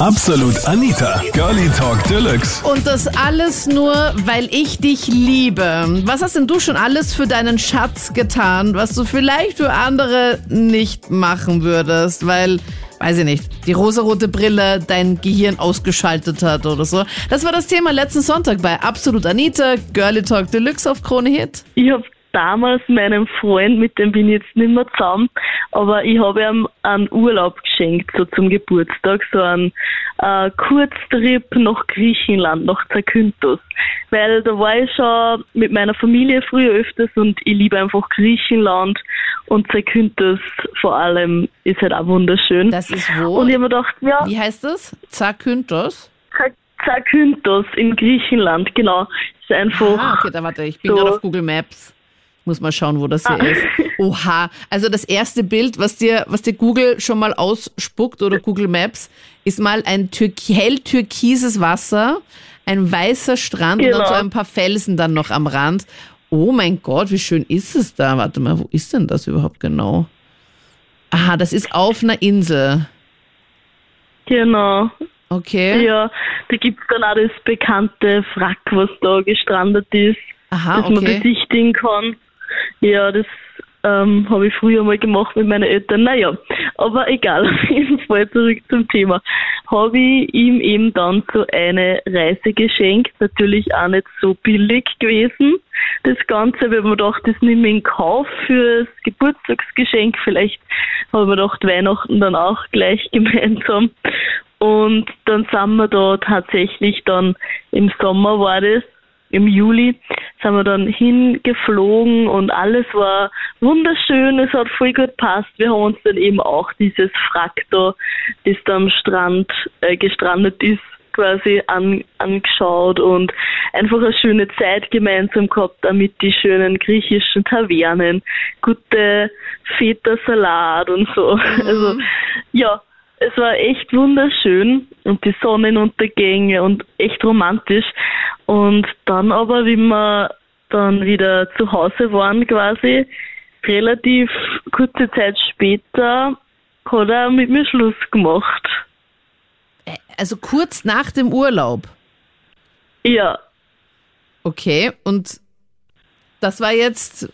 Absolut Anita, Girlie Talk Deluxe. Und das alles nur, weil ich dich liebe. Was hast denn du schon alles für deinen Schatz getan, was du vielleicht für andere nicht machen würdest, weil, weiß ich nicht, die rosarote Brille dein Gehirn ausgeschaltet hat oder so. Das war das Thema letzten Sonntag bei Absolut Anita, Girlie Talk Deluxe auf Krone Hit. Ich habe damals meinem Freund, mit dem bin ich jetzt nicht mehr zusammen, aber ich habe ihm einen Urlaub geschenkt, so zum Geburtstag, so einen äh, Kurztrip nach Griechenland, nach Zakynthos. Weil da war ich schon mit meiner Familie früher öfters und ich liebe einfach Griechenland und Zakynthos vor allem ist halt auch wunderschön. Das ist wo? Und ich habe mir gedacht, ja, Wie heißt das? Zakynthos? Zakynthos in Griechenland, genau. Ist einfach Ah, okay, da warte, ich bin so- gerade auf Google Maps. Muss mal schauen, wo das hier Ah. ist. Oha, also das erste Bild, was dir, was dir Google schon mal ausspuckt oder Google Maps, ist mal ein türk hell türkises Wasser, ein weißer Strand und dann Genau. so ein paar Felsen dann noch am Rand. Oh mein Gott, wie schön ist es da? Warte mal, wo ist denn das überhaupt genau? Aha, das ist auf einer Insel. genau. Okay. Ja, da gibt's dann auch das bekannte Wrack, was da gestrandet ist, Aha, das man okay. besichtigen kann. Ja, das ähm, habe ich früher mal gemacht mit meinen Eltern. Naja, aber egal, auf jeden Fall zurück zum Thema. Habe ich ihm eben dann so eine Reise geschenkt, natürlich auch nicht so billig gewesen. Das Ganze, weil man gedacht, das nehme ich in Kauf fürs Geburtstagsgeschenk. Vielleicht habe ich mir gedacht, Weihnachten dann auch gleich gemeinsam. Und dann sind wir da tatsächlich dann im Sommer war das, im Juli, sind wir dann hingeflogen und alles war wunderschön, es hat voll gut passt. Wir haben uns dann eben auch dieses Frack da, das da am Strand äh, gestrandet ist, quasi an, angeschaut und einfach eine schöne Zeit gemeinsam gehabt, damit die schönen griechischen Tavernen, gute Feta-Salat und so. Also ja, es war echt wunderschön und die Sonnenuntergänge und echt romantisch. Und dann aber, wie wir dann wieder zu Hause waren quasi, relativ kurze Zeit später hat er mit mir Schluss gemacht. Also kurz nach dem Urlaub. Ja, Okay, und das war jetzt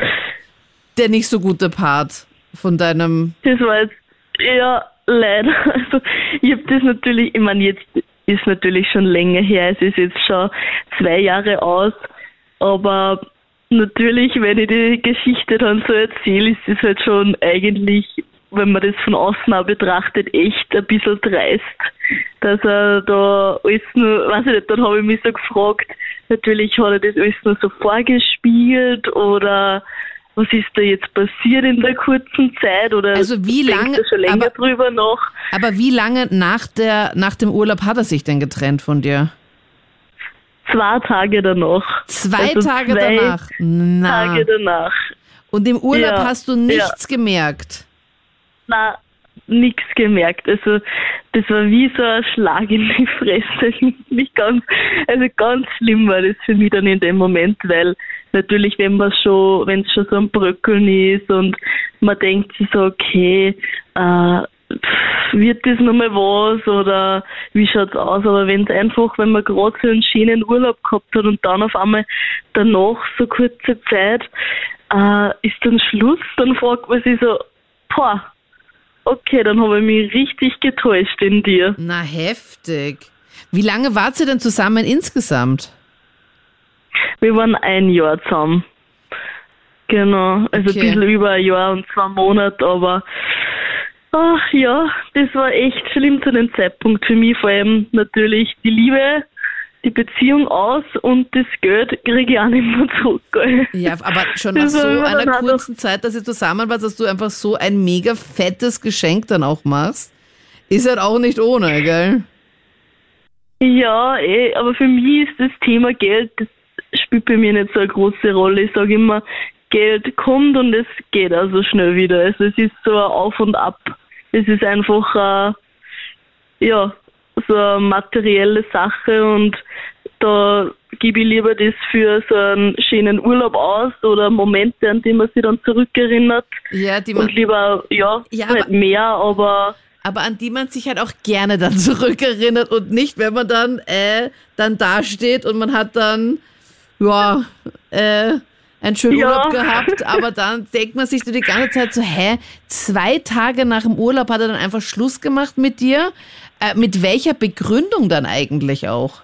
der nicht so gute Part von deinem. das war jetzt, ja, leider. Also, ich habe das natürlich, ich meine, jetzt ist natürlich schon länger her, es ist jetzt schon zwei Jahre aus, aber natürlich, wenn ich die Geschichte dann so erzähle, ist es halt schon eigentlich, wenn man das von außen auch betrachtet, echt ein bisschen dreist, dass er da alles nur, weiß ich nicht, dann habe ich mich so gefragt, natürlich hat er das alles nur so vorgespielt oder was ist da jetzt passiert in der kurzen Zeit oder Also wie lange- schon länger aber- drüber nach? Aber wie lange nach, der, nach dem Urlaub hat er sich denn getrennt von dir? Zwei Tage danach. Zwei Also Tage zwei danach. Na. Tage danach. Und im Urlaub Ja, hast du nichts gemerkt. Na, nix gemerkt. Also das war wie so ein Schlag in die Fresse. Nicht ganz, also ganz schlimm war das für mich dann in dem Moment, weil natürlich, wenn man schon, wenn es schon so ein Bröckeln ist und man denkt sich so, okay, äh, wird das nochmal was oder wie schaut's aus? Aber wenn es einfach, wenn man gerade so einen schönen Urlaub gehabt hat und dann auf einmal danach so kurze Zeit äh, ist dann Schluss, dann fragt man sich so, boah, okay, dann habe ich mich richtig getäuscht in dir. Na, heftig. Wie lange wart ihr denn zusammen insgesamt? Wir waren ein Jahr zusammen. Genau, also Okay. ein bisschen über ein Jahr und zwei Monate, aber ach ja, das war echt schlimm zu dem Zeitpunkt für mich, vor allem natürlich die Liebe, die Beziehung aus und das Geld kriege ich auch nicht mehr zurück. gell. Ja, aber schon nach Das so einer auch kurzen Zeit, dass ihr zusammen wart, dass du einfach so ein mega fettes Geschenk dann auch machst, ist halt auch nicht ohne, gell? Ja, eh, aber für mich ist das Thema Geld, das spielt bei mir nicht so eine große Rolle. Ich sage immer, Geld kommt und es geht also schnell wieder. Also es ist so ein Auf und Ab. Es ist einfach äh, ja, so eine materielle Sache und da gebe ich lieber das für so einen schönen Urlaub aus oder Momente, an die man sich dann zurückerinnert Ja, die man, und lieber, ja, Ja, halt aber- mehr, aber aber an die man sich halt auch gerne dann zurückerinnert und nicht, wenn man dann, äh, dann dasteht und man hat dann, ja, äh, einen schönen Ja. Urlaub gehabt, aber dann denkt man sich so die ganze Zeit so, hä, zwei Tage nach dem Urlaub hat er dann einfach Schluss gemacht mit dir? Äh, mit welcher Begründung dann eigentlich auch?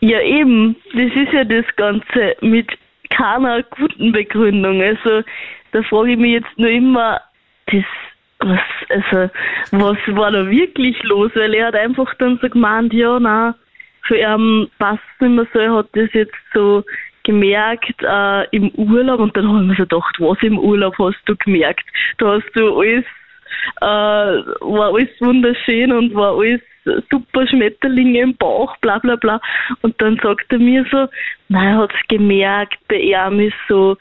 Ja, eben. Das ist ja das Ganze mit keiner guten Begründung. Also, da frage ich mich jetzt nur immer, das, was, also, was war da wirklich los? Weil er hat einfach dann so gemeint, ja, na, für ihn passt es nicht mehr so, er hat das jetzt so gemerkt äh, im Urlaub und dann haben wir so gedacht, was im Urlaub hast du gemerkt? Da hast du alles, äh, war alles wunderschön und war alles super Schmetterlinge im Bauch, bla bla bla. Und dann sagt er mir so, nein, er hat gemerkt, bei ihm ist so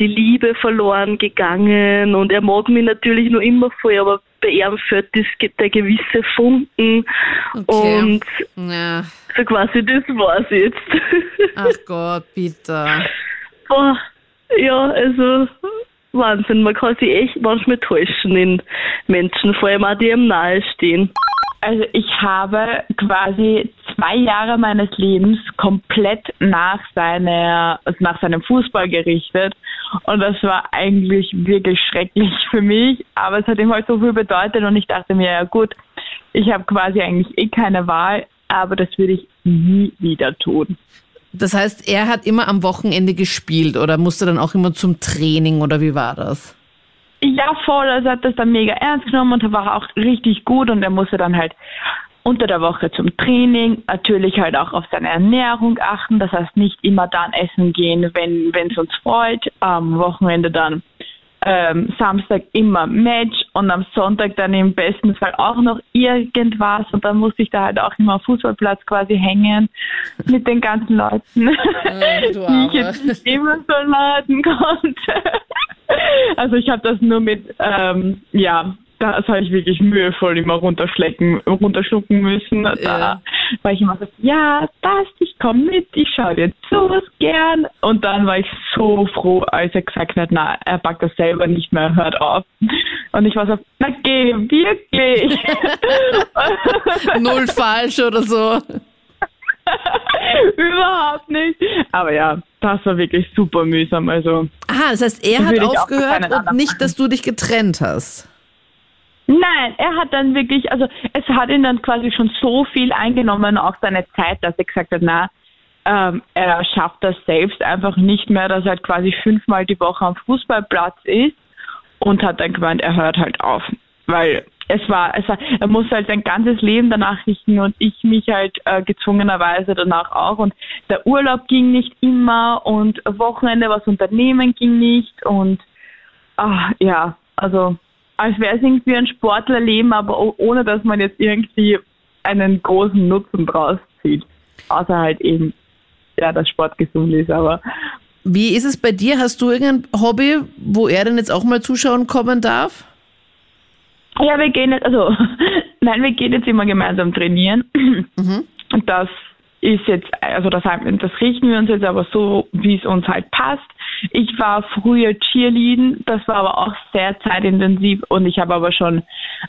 die Liebe verloren gegangen und er mag mich natürlich noch immer voll, aber bei ihm fällt das, der gewisse Funken Okay. und Ja, so quasi das war's jetzt. ach Gott, bitte. Boah, ja, also Wahnsinn, man kann sich echt manchmal täuschen in Menschen, vor allem auch die ihm nahestehen. Also ich habe quasi zwei Jahre meines Lebens komplett nach seiner, also nach seinem Fußball gerichtet. Und das war eigentlich wirklich schrecklich für mich. Aber es hat ihm halt so viel bedeutet und ich dachte mir, ja gut, ich habe quasi eigentlich eh keine Wahl, aber das würde ich nie wieder tun. Das heißt, er hat immer am Wochenende gespielt oder musste dann auch immer zum Training oder wie war das? Ja, voll. Also er hat das dann mega ernst genommen und war auch richtig gut und er musste dann halt unter der Woche zum Training, natürlich halt auch auf seine Ernährung achten, das heißt nicht immer dann essen gehen, wenn es uns freut, am Wochenende dann ähm, Samstag immer Match und am Sonntag dann im besten Fall auch noch irgendwas und dann musste ich da halt auch immer am Fußballplatz quasi hängen mit den ganzen Leuten, du die ich jetzt nicht immer so laden konnte. Also ich habe das nur mit, ähm, ja, das habe ich wirklich mühevoll immer runterschlecken, runterschlucken müssen. Ja. Da war ich immer so, ja, das, ich komme mit, ich schaue dir zu, gern. Und dann war ich so froh, als er gesagt hat, na, er packt das selber nicht mehr, hört auf. Und ich war so, na geh, wirklich. Null falsch oder so. Überhaupt nicht. Aber ja, das war wirklich super mühsam. Also Aha, das heißt, er hat aufgehört und nicht, dass du dich getrennt hast. Nein, er hat dann wirklich, also es hat ihn dann quasi schon so viel eingenommen, auch seine Zeit, dass er gesagt hat, na, ähm, er schafft das selbst einfach nicht mehr, dass er halt quasi fünfmal die Woche am Fußballplatz ist und hat dann gemeint, er hört halt auf. Weil es war, es war, er muss halt sein ganzes Leben danach richten und ich mich halt äh, gezwungenerweise danach auch. Und der Urlaub ging nicht immer und Wochenende was unternehmen ging nicht und ah, ja, also als wäre es irgendwie ein Sportlerleben, aber ohne dass man jetzt irgendwie einen großen Nutzen draus zieht. Außer halt eben, ja, dass Sport gesund ist, aber Wie ist es bei dir? Hast du irgendein Hobby, wo er denn jetzt auch mal zuschauen kommen darf? Ja, wir gehen jetzt, also, nein, wir gehen jetzt immer gemeinsam trainieren. Und das ist jetzt, also das, das richten wir uns jetzt aber so, wie es uns halt passt. Ich war früher Cheerleading, das war aber auch sehr zeitintensiv und ich habe aber schon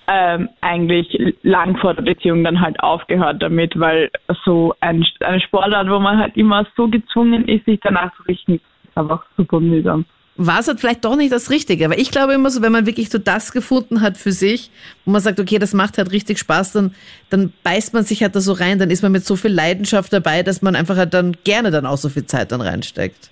ähm, eigentlich lang vor der Beziehung dann halt aufgehört damit, weil so ein, eine Sportart, wo man halt immer so gezwungen ist, sich danach zu richten, ist einfach super mühsam. War es halt vielleicht doch nicht das Richtige? Aber ich glaube immer so, wenn man wirklich so das gefunden hat für sich, wo man sagt, okay, das macht halt richtig Spaß, dann, dann beißt man sich halt da so rein, dann ist man mit so viel Leidenschaft dabei, dass man einfach halt dann gerne dann auch so viel Zeit dann reinsteckt.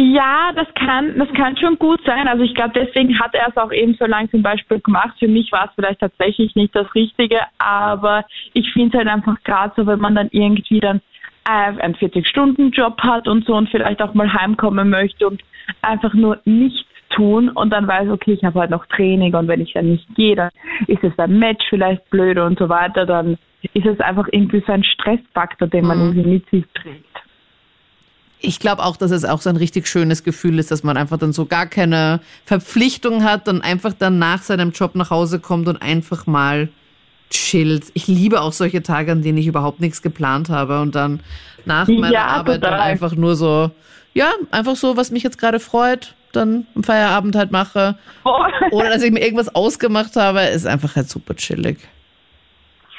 Ja, das kann, das kann schon gut sein. Also ich glaube, deswegen hat er es auch eben so lang zum Beispiel gemacht. Für mich war es vielleicht tatsächlich nicht das Richtige, aber ich finde es halt einfach gerade so, wenn man dann irgendwie dann einen 40-Stunden-Job hat und so und vielleicht auch mal heimkommen möchte und einfach nur nichts tun und dann weiß, okay, ich habe halt noch Training und wenn ich dann nicht gehe, dann ist es ein Match vielleicht blöd und so weiter, dann ist es einfach irgendwie so ein Stressfaktor, den man Mhm. irgendwie mit sich trägt. Ich glaube auch, dass es auch so ein richtig schönes Gefühl ist, dass man einfach dann so gar keine Verpflichtung hat und einfach dann nach seinem Job nach Hause kommt und einfach mal chillt. Ich liebe auch solche Tage, an denen ich überhaupt nichts geplant habe und dann nach meiner Ja, Arbeit dann einfach nur so, ja, einfach so, was mich jetzt gerade freut, dann am Feierabend halt mache. Voll. Oder dass ich mir irgendwas ausgemacht habe, ist einfach halt super chillig.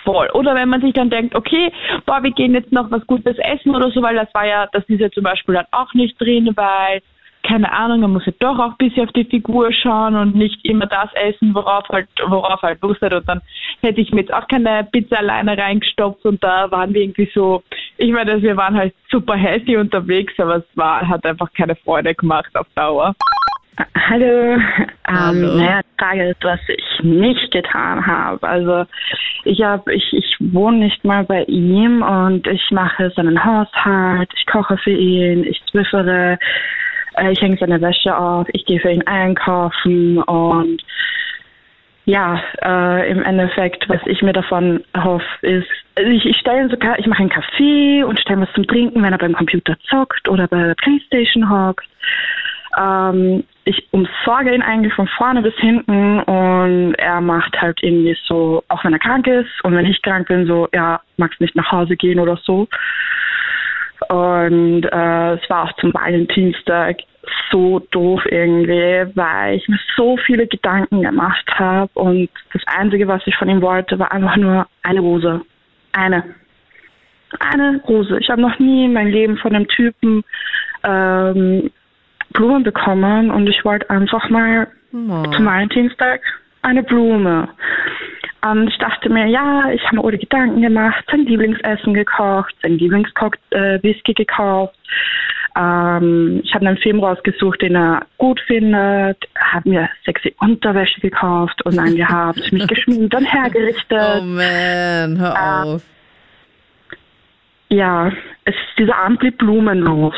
Voll. Oder wenn man sich dann denkt, okay, boah, wir gehen jetzt noch was Gutes essen oder so, weil das war ja, das ist ja zum Beispiel dann auch nicht drin, weil, keine Ahnung, man muss ja doch auch ein bisschen auf die Figur schauen und nicht immer das essen, worauf halt, worauf halt Lust hat. Und dann hätte ich mir jetzt auch keine Pizza alleine reingestopft und da waren wir irgendwie so, ich meine, wir waren halt super healthy unterwegs, aber es war, hat einfach keine Freude gemacht auf Dauer. Hallo. Hallo. Ähm, naja, die Frage ist, was ich nicht getan habe. Also ich habe, ich, ich wohne nicht mal bei ihm und ich mache seinen Haushalt, ich koche für ihn, ich zwiffere, ich hänge seine Wäsche auf, ich gehe für ihn einkaufen und ja, äh, im Endeffekt, was ich mir davon erhoffe, ist, also ich, ich stelle sogar, ich mache einen Kaffee und stelle was zum Trinken, wenn er beim Computer zockt oder bei der Playstation hockt. Ähm, ich umsorge ihn eigentlich von vorne bis hinten und er macht halt irgendwie so, auch wenn er krank ist und wenn ich krank bin, so, ja, magst nicht nach Hause gehen oder so. Und äh, es war auch zum Valentinstag so doof irgendwie, weil ich mir so viele Gedanken gemacht habe und das Einzige, was ich von ihm wollte, war einfach nur eine Rose. Eine. Eine Rose. Ich habe noch nie in meinem Leben von einem Typen ähm, Blumen bekommen und ich wollte einfach mal Oh. zum Valentinstag eine Blume. Und ich dachte mir, ja, ich habe mir ohne Gedanken gemacht, sein Lieblingsessen gekocht, sein Lieblingswhisky äh, gekauft. Ähm, ich habe einen Film rausgesucht, den er gut findet, habe mir sexy Unterwäsche gekauft und angehabt, mich geschminkt und hergerichtet. Oh man, hör Ah. auf. Ja, es, dieser Abend blieb blumenlos.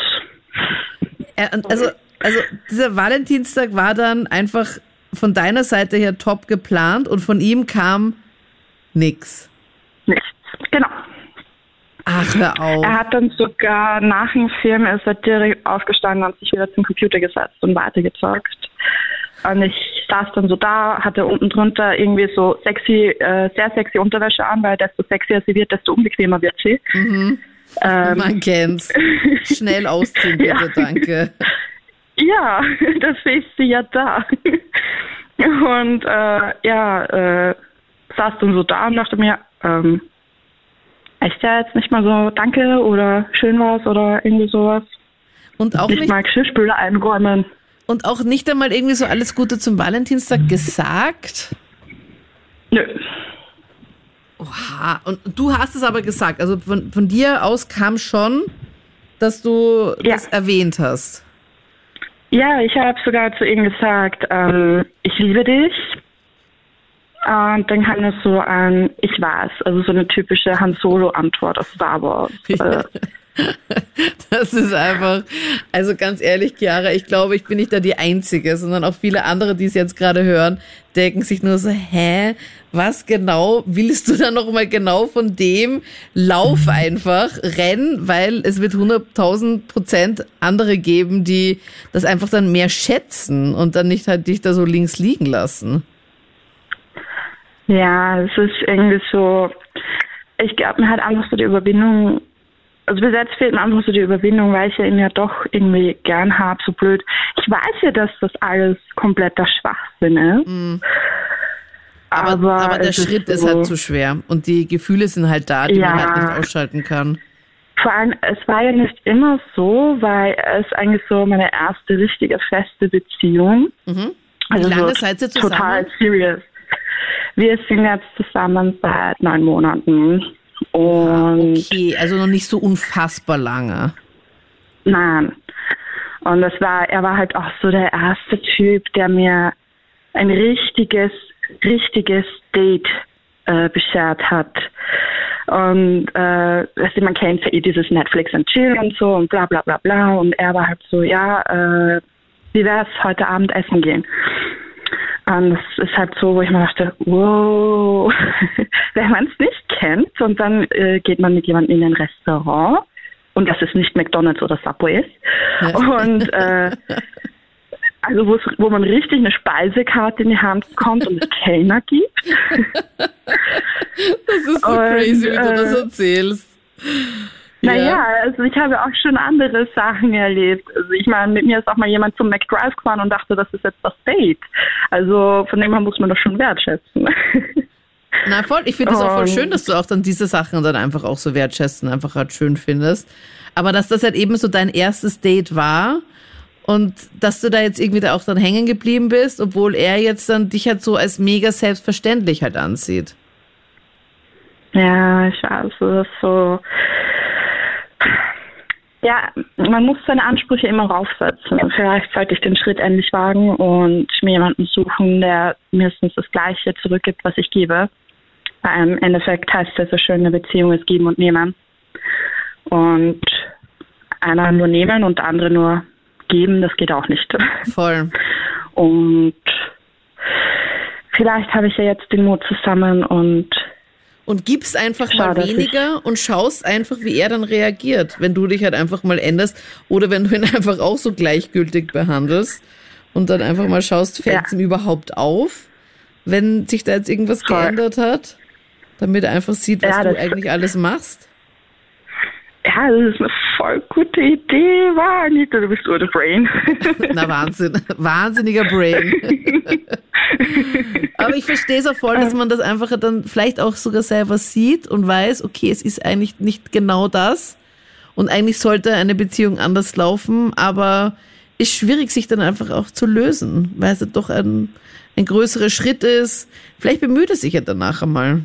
Also, also dieser Valentinstag war dann einfach von deiner Seite her top geplant und von ihm kam nix. Nichts. Genau. Ach, hör auf. Er hat dann sogar nach dem Film ist er direkt aufgestanden und sich wieder zum Computer gesetzt und weitergezockt. Und ich saß dann so da, hatte unten drunter irgendwie so sexy, äh, sehr sexy Unterwäsche an, weil desto sexier sie wird, desto unbequemer wird sie. Ähm, Man kennt's. Schnell ausziehen, bitte, Ja. danke. ja, dafür ist sie ja da. Und äh, ja, äh, saß dann so da und dachte mir, ähm, echt ja jetzt nicht mal so Danke oder schön was oder irgendwie sowas. Und auch nicht nicht, mal Geschirrspüler einräumen. und auch nicht einmal irgendwie so alles Gute zum Valentinstag gesagt. Nö. Oha. Und du hast es aber gesagt. Also von, von dir aus kam schon, dass du Ja. das erwähnt hast. Ja, ich habe sogar zu ihm gesagt, ähm, ich liebe dich. Und dann kam es so ein, ich weiß, also so eine typische Han Solo-Antwort aus Star Wars. Äh, Das ist einfach, also ganz ehrlich, Chiara, ich glaube, ich bin nicht da die Einzige, sondern auch viele andere, die es jetzt gerade hören, denken sich nur so, hä, was genau willst du da noch mal genau von dem? Lauf einfach, renn, weil es wird 100.000 Prozent andere geben, die das einfach dann mehr schätzen und dann nicht halt dich da so links liegen lassen. ja, es ist irgendwie so, ich glaube, mir hat einfach so die Überwindung, also bis jetzt fehlt mir einfach so die Überwindung, weil ich ja ihn ja doch irgendwie gern habe, so blöd. Ich weiß ja, dass das alles kompletter Schwachsinn ist. Aber, Aber, aber, der ist Schritt ist so- halt zu schwer und die Gefühle sind halt da, die man Ja. halt nicht ausschalten kann. Vor allem, es war ja nicht immer so, weil es eigentlich so meine erste richtige feste Beziehung. Mhm. Also Wie lange so seid ihr zusammen? Total serious. Wir sind jetzt zusammen seit neun Monaten. Und Okay, also noch nicht so unfassbar lange. nein. Und das war, er war halt auch so der erste Typ, der mir ein richtiges, richtiges Date äh, beschert hat. Und äh, du, man kennt ja eh dieses Netflix und Chill und so und bla bla bla bla. Und er war halt so, ja, äh, wie wär's heute Abend essen gehen? Und das ist halt so, wo ich mir dachte, wow, wenn man es nicht kennt und dann äh, geht man mit jemandem in ein Restaurant und das ist nicht McDonalds oder Subway ist. Und äh, also wo man richtig eine Speisekarte in die Hand bekommt und es Kellner gibt. Das ist so Und, crazy, wie du das äh, erzählst. Naja, also ich habe auch schon andere Sachen erlebt. Also ich meine, mit mir ist auch mal jemand zum McDrive gefahren und dachte, das ist jetzt das Date. Also von dem her muss man das schon wertschätzen. Na voll, ich finde es auch voll schön, dass du auch dann diese Sachen dann einfach auch so wertschätzen, einfach halt schön findest. Aber dass das halt eben so dein erstes Date war und dass du da jetzt irgendwie da auch dann hängen geblieben bist, obwohl er jetzt dann dich halt so als mega selbstverständlich halt ansieht. Ja, ich weiß, das ist so. Ja, man muss seine Ansprüche immer raufsetzen. Vielleicht sollte ich den Schritt endlich wagen und mir jemanden suchen, der mindestens das Gleiche zurückgibt, was ich gebe. Weil im Endeffekt heißt es so schön, eine Beziehung ist geben und nehmen. Und einer nur nehmen und der andere nur geben, das geht auch nicht. Voll. Und vielleicht habe ich ja jetzt den Mut zusammen und Und gibst einfach Schau, mal weniger und schaust einfach, wie er dann reagiert, wenn du dich halt einfach mal änderst oder wenn du ihn einfach auch so gleichgültig behandelst und dann einfach mal schaust, fällt es Ja. ihm überhaupt auf, wenn sich da jetzt irgendwas Voll. geändert hat, damit er einfach sieht, was Ja, du eigentlich alles machst. Ja, das ist eine voll gute Idee, war Anita, du bist so the brain. Na Wahnsinn, wahnsinniger Brain. Aber ich verstehe es auch voll, dass man das einfach dann vielleicht auch sogar selber sieht und weiß, okay, es ist eigentlich nicht genau das und eigentlich sollte eine Beziehung anders laufen, aber ist schwierig, sich dann einfach auch zu lösen, weil es ja doch ein, ein größerer Schritt ist. Vielleicht bemüht es sich ja danach einmal.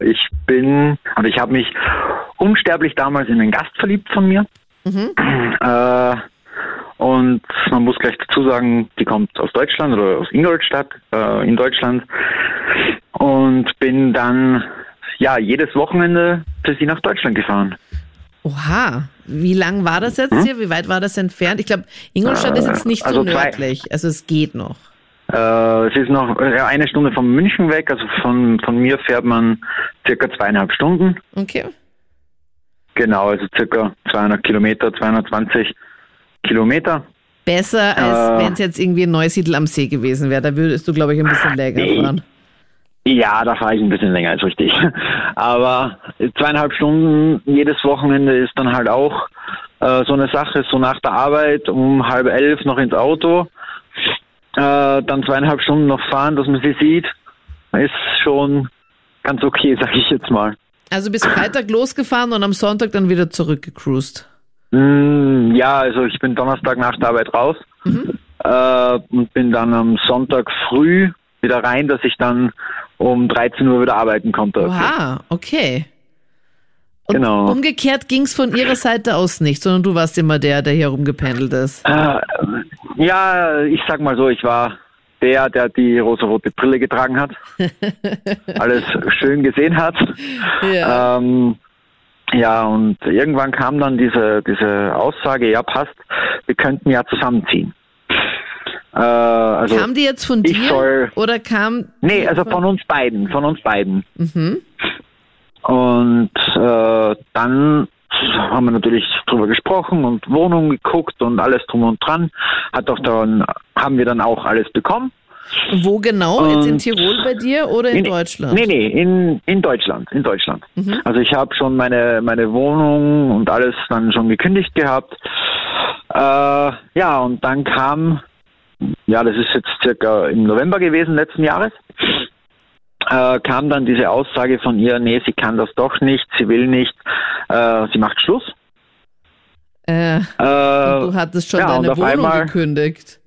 Ich bin, oder ich habe mich unsterblich damals in einen Gast verliebt von mir. Äh, und man muss gleich dazu sagen, die kommt aus Deutschland oder aus Ingolstadt äh, in Deutschland. Und bin dann ja jedes Wochenende für sie nach Deutschland gefahren. Oha, wie lang war das jetzt hier? Wie weit war das entfernt? Ich glaube, Ingolstadt ist jetzt nicht so also zwei- nördlich, also es geht noch. Äh, es ist noch äh, eine Stunde von München weg, also von, von mir fährt man circa zweieinhalb Stunden. Okay. Genau, also circa 200 Kilometer, 220 Kilometer. Besser, als Äh. wenn es jetzt irgendwie in Neusiedl am See gewesen wäre. Da würdest du, glaube ich, ein bisschen länger Nee. fahren. Ja, da fahre ich ein bisschen länger als richtig. Aber zweieinhalb Stunden jedes Wochenende ist dann halt auch äh, so eine Sache, so nach der Arbeit um halb elf noch ins Auto, äh, dann zweieinhalb Stunden noch fahren, dass man sie sieht, ist schon ganz okay, sag ich jetzt mal. Also bis Freitag losgefahren und am Sonntag dann wieder zurückgecruised. Mm, ja, also ich bin Donnerstag nach der Arbeit raus äh, und bin dann am Sonntag früh wieder rein, dass ich dann um 13 Uhr wieder arbeiten konnte. Oha, okay. Und Genau. umgekehrt ging es von ihrer Seite aus nicht, sondern du warst immer der, der hier rumgependelt ist. Äh, ja, ich sag mal so, ich war der, der die rosarote Brille getragen hat, alles schön gesehen hat. Ja. Ähm, ja, und irgendwann kam dann diese, diese Aussage, ja passt, wir könnten ja zusammenziehen. Äh, also, kam die jetzt von dir soll- oder kam nee, also von uns beiden, von uns beiden. Mhm. Und äh, dann haben wir natürlich drüber gesprochen und Wohnung geguckt und alles drum und dran. Hat auch dann, haben wir dann auch alles bekommen. Wo genau? Jetzt in Und- Tirol bei dir oder in Nee, Deutschland? Nee, nee, in, in Deutschland, in Deutschland. Also ich habe schon meine, meine Wohnung und alles dann schon gekündigt gehabt. Äh, ja, und dann kam, ja, das ist jetzt circa im November gewesen letzten Jahres, äh, kam dann diese Aussage von ihr, nee, sie kann das doch nicht, sie will nicht, äh, sie macht Schluss. Äh, Äh, du hattest schon ja, deine auf Wohnung einmal- gekündigt.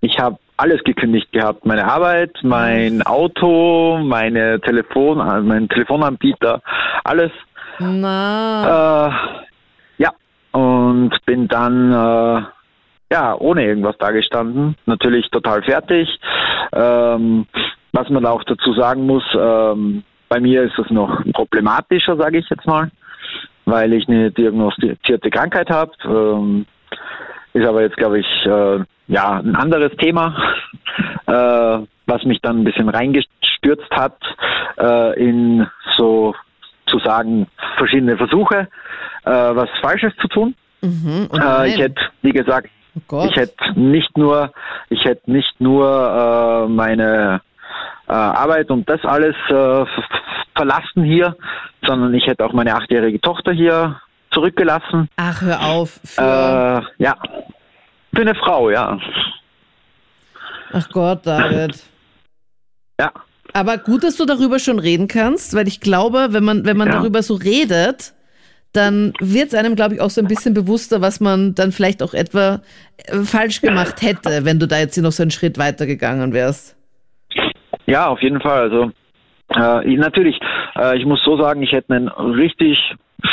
Ich habe alles gekündigt gehabt. Meine Arbeit, mein Auto, meine Telefon, äh, mein Telefonanbieter, alles. Na, Äh, ja. Und bin dann ja ohne irgendwas dagestanden. Natürlich total fertig. Ähm, was man auch dazu sagen muss, ähm, bei mir ist es noch problematischer, sage ich jetzt mal, weil ich eine diagnostizierte Krankheit habe. Ähm, ist aber jetzt, glaube ich, äh, ja, ein anderes Thema, äh, was mich dann ein bisschen reingestürzt hat äh, in so zu sagen verschiedene Versuche, äh, was Falsches zu tun. mhm. Äh, ich hätte, wie gesagt, oh ich hätte nicht nur, ich hätte nicht nur äh, meine Arbeit und das alles äh, verlassen hier, sondern ich hätte auch meine achtjährige Tochter hier zurückgelassen. Ach, hör auf. Für, Äh, ja. Für eine Frau, ja. ach Gott, David. Ja. Aber gut, dass du darüber schon reden kannst, weil ich glaube, wenn man, wenn man Ja. darüber so redet, dann wird es einem, glaube ich, auch so ein bisschen bewusster, was man dann vielleicht auch etwa äh, falsch gemacht hätte, wenn du da jetzt noch so einen Schritt weiter gegangen wärst. Ja, auf jeden Fall. Also äh, ich, natürlich, äh, ich muss so sagen, ich hätte einen richtig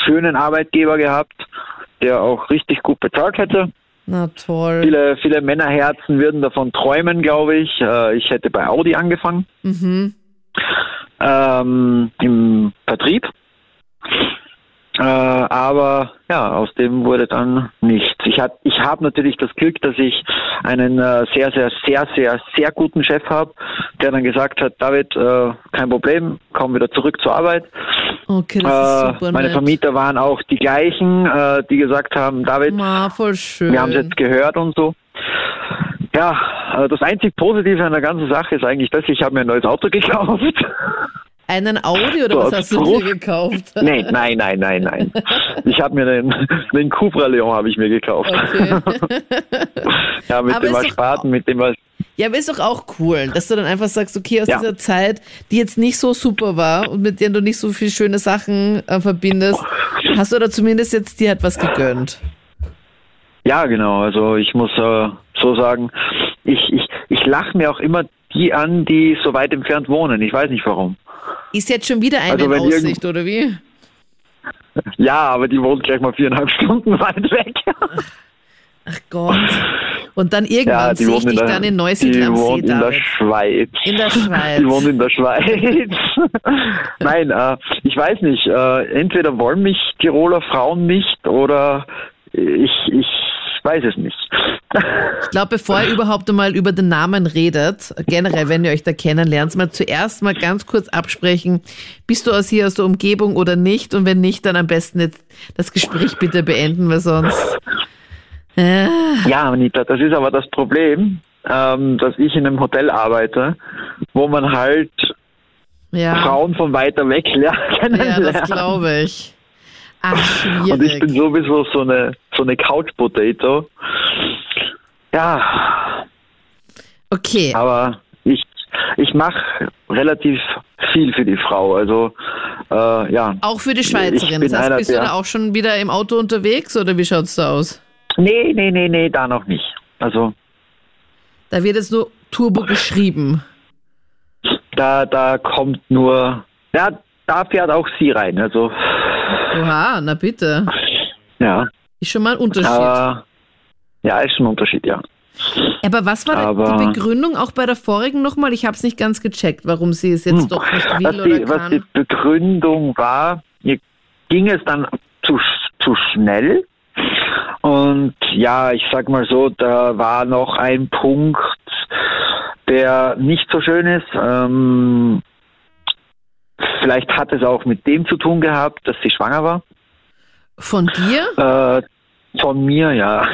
schönen Arbeitgeber gehabt, der auch richtig gut bezahlt hätte. Na toll. Viele, viele Männerherzen würden davon träumen, glaube ich. Äh, ich hätte bei Audi angefangen, Mhm. ähm, im Vertrieb. Äh, aber ja, aus dem wurde dann nichts. Ich habe ich hab natürlich das Glück, dass ich einen äh, sehr, sehr, sehr, sehr, sehr guten Chef habe, der dann gesagt hat, David, äh, kein Problem, komm wieder zurück zur Arbeit. Okay, das ist Äh, super meine nett. Vermieter waren auch die gleichen, äh, die gesagt haben, David, Ma, voll schön. wir haben es jetzt gehört und so. Ja, äh, das einzig Positive an der ganzen Sache ist eigentlich das, ich habe mir ein neues Auto gekauft. Einen Audi oder was hast du dir gekauft? nee, nein, nein, nein, nein. Ich habe mir den, den Cupra Leon habe ich mir gekauft. Okay. Ja, mit Aber dem Ersparten, mit dem was. Ja, aber ist doch auch cool, dass du dann einfach sagst, okay, aus Ja. dieser Zeit, die jetzt nicht so super war und mit der du nicht so viele schöne Sachen äh, verbindest, hast du da zumindest jetzt dir etwas gegönnt. Ja, genau. Also ich muss äh, so sagen, ich, ich, ich lache mir auch immer die an, die so weit entfernt wohnen. Ich weiß nicht warum. Ist jetzt schon wieder eine Also Aussicht, oder wie? Ja, aber die wohnt gleich mal viereinhalb Stunden weit weg. Ach Gott. Und dann irgendwann sehe ich dich der- dann in Neusiedl die am See, wohnt in der. Schweiz. In der Schweiz. Die wohnt in der Schweiz. Nein, äh, ich weiß nicht. Äh, entweder wollen mich Tiroler Frauen nicht oder ich, ich weiß es nicht. Ich glaube, bevor ihr überhaupt einmal über den Namen redet, generell, wenn ihr euch da kennenlernt, mal zuerst mal ganz kurz absprechen, bist du aus hier aus der Umgebung oder nicht? Und wenn nicht, dann am besten jetzt das Gespräch bitte beenden, weil sonst. Äh, Ja, Anita, das ist aber das Problem, ähm, dass ich in einem Hotel arbeite, wo man halt ja, Frauen von weiter weg lernt. ja, das kennenlernt. glaube ich. Ach, Und ich bin sowieso so eine so eine Couch Potato. Ja, Okay, aber ich ich mache relativ viel für die Frau. Also äh, ja. auch für die Schweizerin. Das heißt, bist du da auch schon wieder im Auto unterwegs oder wie schaut's da aus? Nee, nee, nee, nee, da noch nicht. Also Da wird jetzt nur Turbo geschrieben. da da kommt nur ja, da fährt auch sie rein. Also Oha, na bitte. ja. Ist schon mal ein Unterschied. Aber ja, ist schon ein Unterschied, ja. Aber was war Aber- die Begründung auch bei der vorigen nochmal? Ich habe es nicht ganz gecheckt, warum sie es jetzt Hm. doch nicht will Was oder die, was kann. die Begründung war, ihr ging es dann zu, zu schnell. Und ja, ich sag mal so, da war noch ein Punkt, der nicht so schön ist. Ähm, vielleicht hat es auch mit dem zu tun gehabt, dass sie schwanger war. Von dir? Äh, von mir, ja.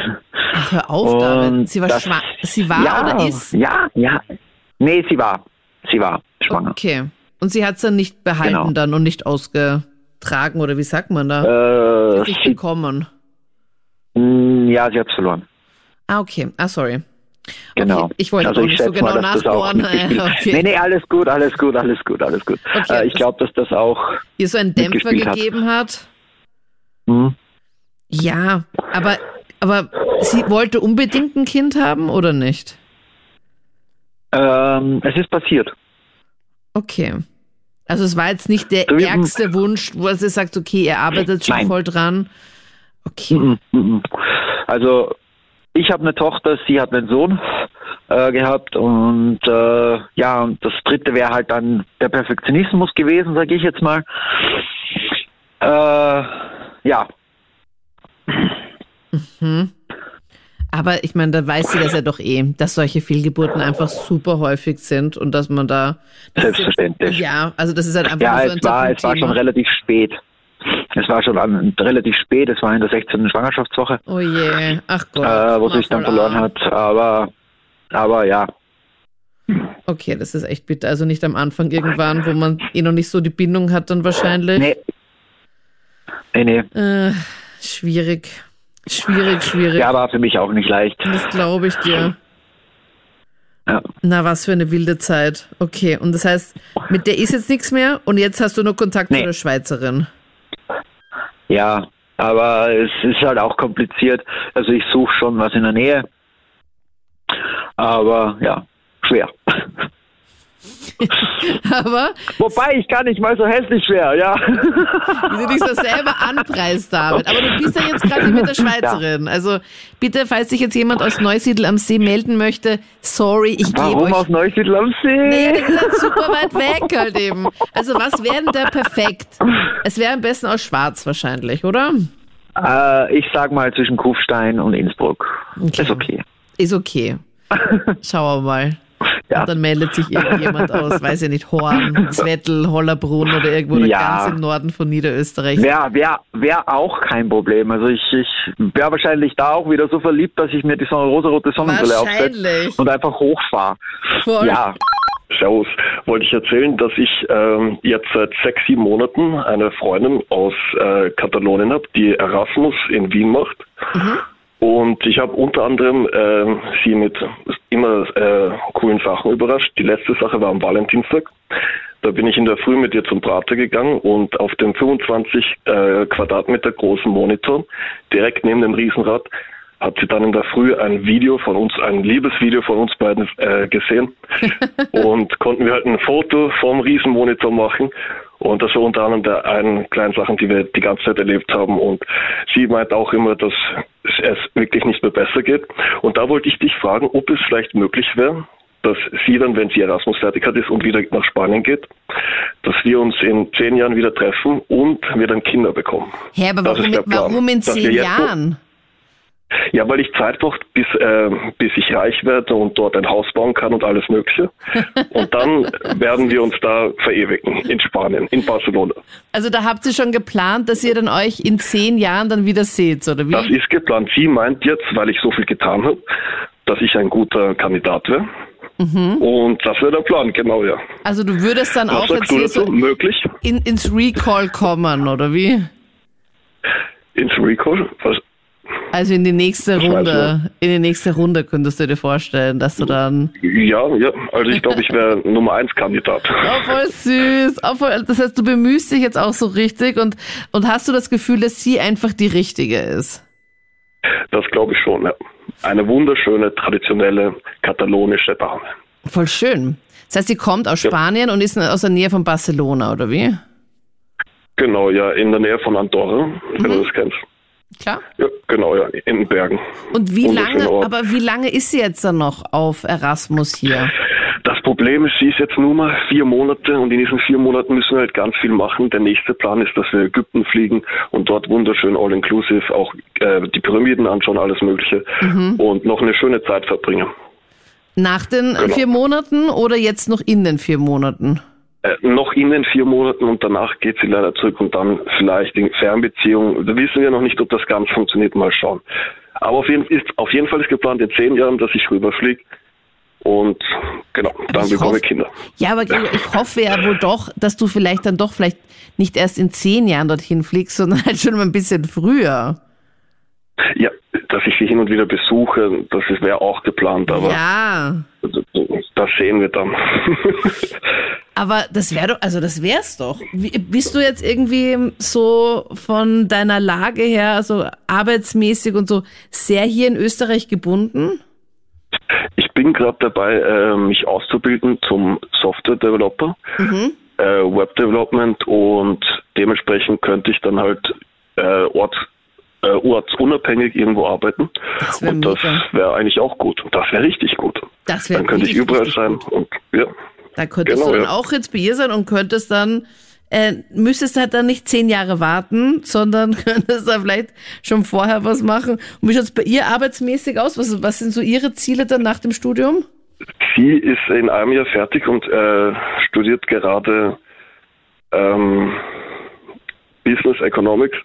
Ach, hör auf, David. Und Sie war das- schwanger. Sie war ja, oder ist? Ja, ja. Nee, sie war. Sie war schwanger. Okay. Und sie hat es dann nicht behalten Genau. dann und nicht ausgetragen oder wie sagt man da? Äh, nicht sie, bekommen. mh, ja, sie hat verloren. Ah, okay. Ah, sorry. Genau. Okay. Ich wollte also ich nicht so mal, genau das auch nachbohren. mitgespielt- Okay. Nee, nee, alles gut, alles gut, alles gut, alles gut. Okay, äh, ich glaube, dass das auch. Ihr so einen Dämpfer mitgespielt hat. gegeben hat. Hm, Ja, aber, aber sie wollte unbedingt ein Kind haben oder nicht? ähm, es ist passiert. Okay. Also es war jetzt nicht der So ärgste Wunsch, wo sie sagt, okay, ihr arbeitet schon Nein. voll dran. Okay. Also ich habe eine Tochter, sie hat einen Sohn äh, gehabt und äh, ja, und das dritte wäre halt dann der Perfektionismus gewesen, sage ich jetzt mal. Äh, ja, Hm. Aber ich meine, da weiß sie das ja doch eh, dass solche Fehlgeburten einfach super häufig sind und dass man da. das ist Selbstverständlich. Ja, also das ist halt einfach ja, so ein es war, es war schon relativ spät. Es war schon an, relativ spät, es war in der 16. Schwangerschaftswoche. Oh je, ach Gott. äh, wo sich dann verloren arm. hat. Aber, aber ja, Okay, das ist echt bitter. Also nicht am Anfang irgendwann, wo man eh noch nicht so die Bindung hat, dann wahrscheinlich. nee. Nee, nee. Äh, Schwierig. Schwierig, schwierig. Ja, war für mich auch nicht leicht. Das glaube ich dir. Ja. Na, was für eine wilde Zeit. Okay, und das heißt, mit der ist jetzt nichts mehr und jetzt hast du nur Kontakt Nee. zu der Schweizerin. Ja, aber es ist halt auch kompliziert. Also ich suche schon was in der Nähe. Aber ja, schwer. Aber Wobei ich gar nicht mal so hässlich wäre, ja. wie du dich so selber anpreist, David. Aber du bist ja jetzt gerade mit der Schweizerin. Also bitte, falls sich jetzt jemand aus Neusiedl am See melden möchte, sorry, ich gebe Warum euch aus Neusiedl am See? Nee, das ist halt super weit weg halt eben. Also was wäre denn da perfekt? Es wäre am besten aus Schwarz wahrscheinlich, oder? Äh, ich sag mal zwischen Kufstein und Innsbruck. Okay. Ist okay. Ist okay. Schauen wir mal. Ja. Und dann meldet sich irgendjemand aus, weiß ich nicht, Horn, Zwettl, Hollerbrunn oder irgendwo Ja. ganz im Norden von Niederösterreich. Wäre wär, wär auch kein Problem. Also ich, ich wäre wahrscheinlich da auch wieder so verliebt, dass ich mir die rosarote Sonnenbrille aufsetze Wahrscheinlich. und einfach hochfahre. Ja, Servus. Wollte ich erzählen, dass ich ähm, jetzt seit sechs, sieben Monaten eine Freundin aus äh, Katalonien habe, die Erasmus in Wien macht. Und ich habe unter anderem ähm, sie mit immer äh, coolen Sachen überrascht. Die letzte Sache war am Valentinstag. Da bin ich in der Früh mit ihr zum Prater gegangen und auf dem 25 äh, Quadratmeter großen Monitor, direkt neben dem Riesenrad, hat sie dann in der Früh ein Video von uns, ein Liebesvideo von uns beiden äh, gesehen. und konnten wir halt ein Foto vom Riesenmonitor machen. Und das war unter anderem der einen kleinen Sachen, die wir die ganze Zeit erlebt haben. Und sie meint auch immer, dass es wirklich nicht mehr besser geht. Und da wollte ich dich fragen, ob es vielleicht möglich wäre, dass sie dann, wenn sie Erasmus fertig hat ist und wieder nach Spanien geht, dass wir uns in zehn Jahren wieder treffen und wir dann Kinder bekommen. Hä, aber warum, warum in zehn Jahren? Ja, weil ich Zeit brauche, bis, äh, bis ich reich werde und dort ein Haus bauen kann und alles Mögliche. Und dann werden wir uns da verewigen, in Spanien, in Barcelona. Also da habt ihr schon geplant, dass ihr dann euch in zehn Jahren dann wieder seht, oder wie? Das ist geplant. Sie meint jetzt, weil ich so viel getan habe, dass ich ein guter Kandidat wäre. Und das wäre der Plan, genau, ja. Also du würdest dann Was auch jetzt hier so Möglich? in, ins Recall kommen, oder wie? Ins Recall? Was? Also in die nächste Runde, in die nächste Runde könntest du dir vorstellen, dass du dann. Ja, ja. Also ich glaube, ich wäre Nummer eins Kandidat. Oh, voll süß. Oh, voll, das heißt, du bemühst dich jetzt auch so richtig und, und hast du das Gefühl, dass sie einfach die richtige ist? Das glaube ich schon, ja. Eine wunderschöne, traditionelle katalonische Dame. Voll schön. Das heißt, sie kommt aus Ja. Spanien und ist aus der Nähe von Barcelona, oder wie? Genau, ja, in der Nähe von Andorra, wenn du das kennst. Klar. Ja, genau, ja, in den Bergen. Und wie lange, Ort. aber wie lange ist sie jetzt dann noch auf Erasmus hier? Das Problem ist, sie ist jetzt nur mal vier Monate und in diesen vier Monaten müssen wir halt ganz viel machen. Der nächste Plan ist, dass wir Ägypten fliegen und dort wunderschön all-inclusive auch äh, die Pyramiden anschauen, alles Mögliche und noch eine schöne Zeit verbringen. Nach den Genau. vier Monaten oder jetzt noch in den vier Monaten? Äh, noch in den vier Monaten und danach geht sie leider zurück und dann vielleicht in Fernbeziehung. Da wissen wir noch nicht, ob das ganz funktioniert. Mal schauen. Aber auf jeden, ist, auf jeden Fall ist geplant in zehn Jahren, dass ich rüberfliege und genau, dann ich bekomme hoffe- ich Kinder. Ja, aber ich hoffe ja wohl doch, dass du vielleicht dann doch vielleicht nicht erst in zehn Jahren dorthin fliegst, sondern halt schon mal ein bisschen früher. Ja, dass ich sie hin und wieder besuche, das wäre auch geplant, aber Ja, das sehen wir dann. aber das wäre doch, also das wär's doch. Wie, bist du jetzt irgendwie so von deiner Lage her, so arbeitsmäßig und so sehr hier in Österreich gebunden? ich bin gerade dabei, äh, mich auszubilden zum Software Developer, äh, Web Development und dementsprechend könnte ich dann halt äh, Ort, äh, ortsunabhängig irgendwo arbeiten. Das und das wäre eigentlich auch gut. Das wäre richtig gut. Das wäre Dann könnte ich überall sein gut. und ja. Da könntest Genau, du dann ja. auch jetzt bei ihr sein und könntest dann, äh, müsstest halt dann nicht zehn Jahre warten, sondern könntest da vielleicht schon vorher was machen. Und wie schaut es bei ihr arbeitsmäßig aus? Was, was sind so ihre Ziele dann nach dem Studium? Sie ist in einem Jahr fertig und äh, studiert gerade ähm, Business Economics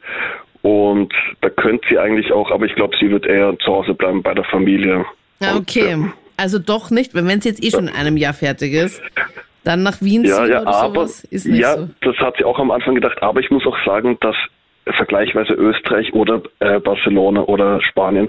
und da könnte sie eigentlich auch, aber ich glaube, sie wird eher zu Hause bleiben bei der Familie. Ja, Und, okay. äh, Also doch nicht, wenn es jetzt eh schon in einem Jahr fertig ist, dann nach Wien Ja, ziehen ja, oder aber sowas ist nicht ja, so. das hat sie auch am Anfang gedacht. Aber ich muss auch sagen, dass vergleichsweise Österreich oder äh, Barcelona oder Spanien.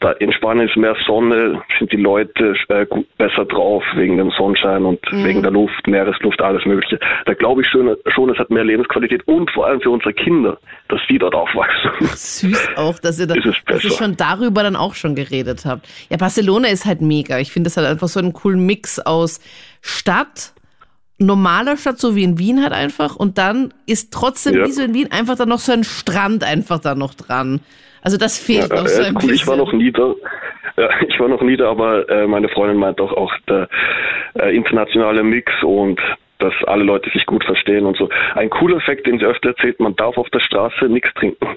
Da in Spanien ist mehr Sonne, sind die Leute äh, gut, besser drauf wegen dem Sonnenschein und Mhm. wegen der Luft, Meeresluft, alles Mögliche. Da glaube ich schon, schon, es hat mehr Lebensqualität und vor allem für unsere Kinder, dass die dort aufwachsen. Süß auch, dass ihr, da, dass ihr schon darüber dann auch schon geredet habt. Ja, Barcelona ist halt mega. Ich finde, es hat einfach so einen coolen Mix aus Stadt, normaler Stadt, so wie in Wien halt einfach. Und dann ist trotzdem, Ja. wie so in Wien, einfach dann noch so ein Strand einfach da noch dran. Also das fehlt Ja, noch so äh, ein bisschen. ich war noch nie da. Ja, ich war noch nie da, aber äh, meine Freundin meint auch, auch der äh, internationale Mix und dass alle Leute sich gut verstehen und so. Ein cooler Effekt, den sie öfter erzählt, man darf auf der Straße nichts trinken.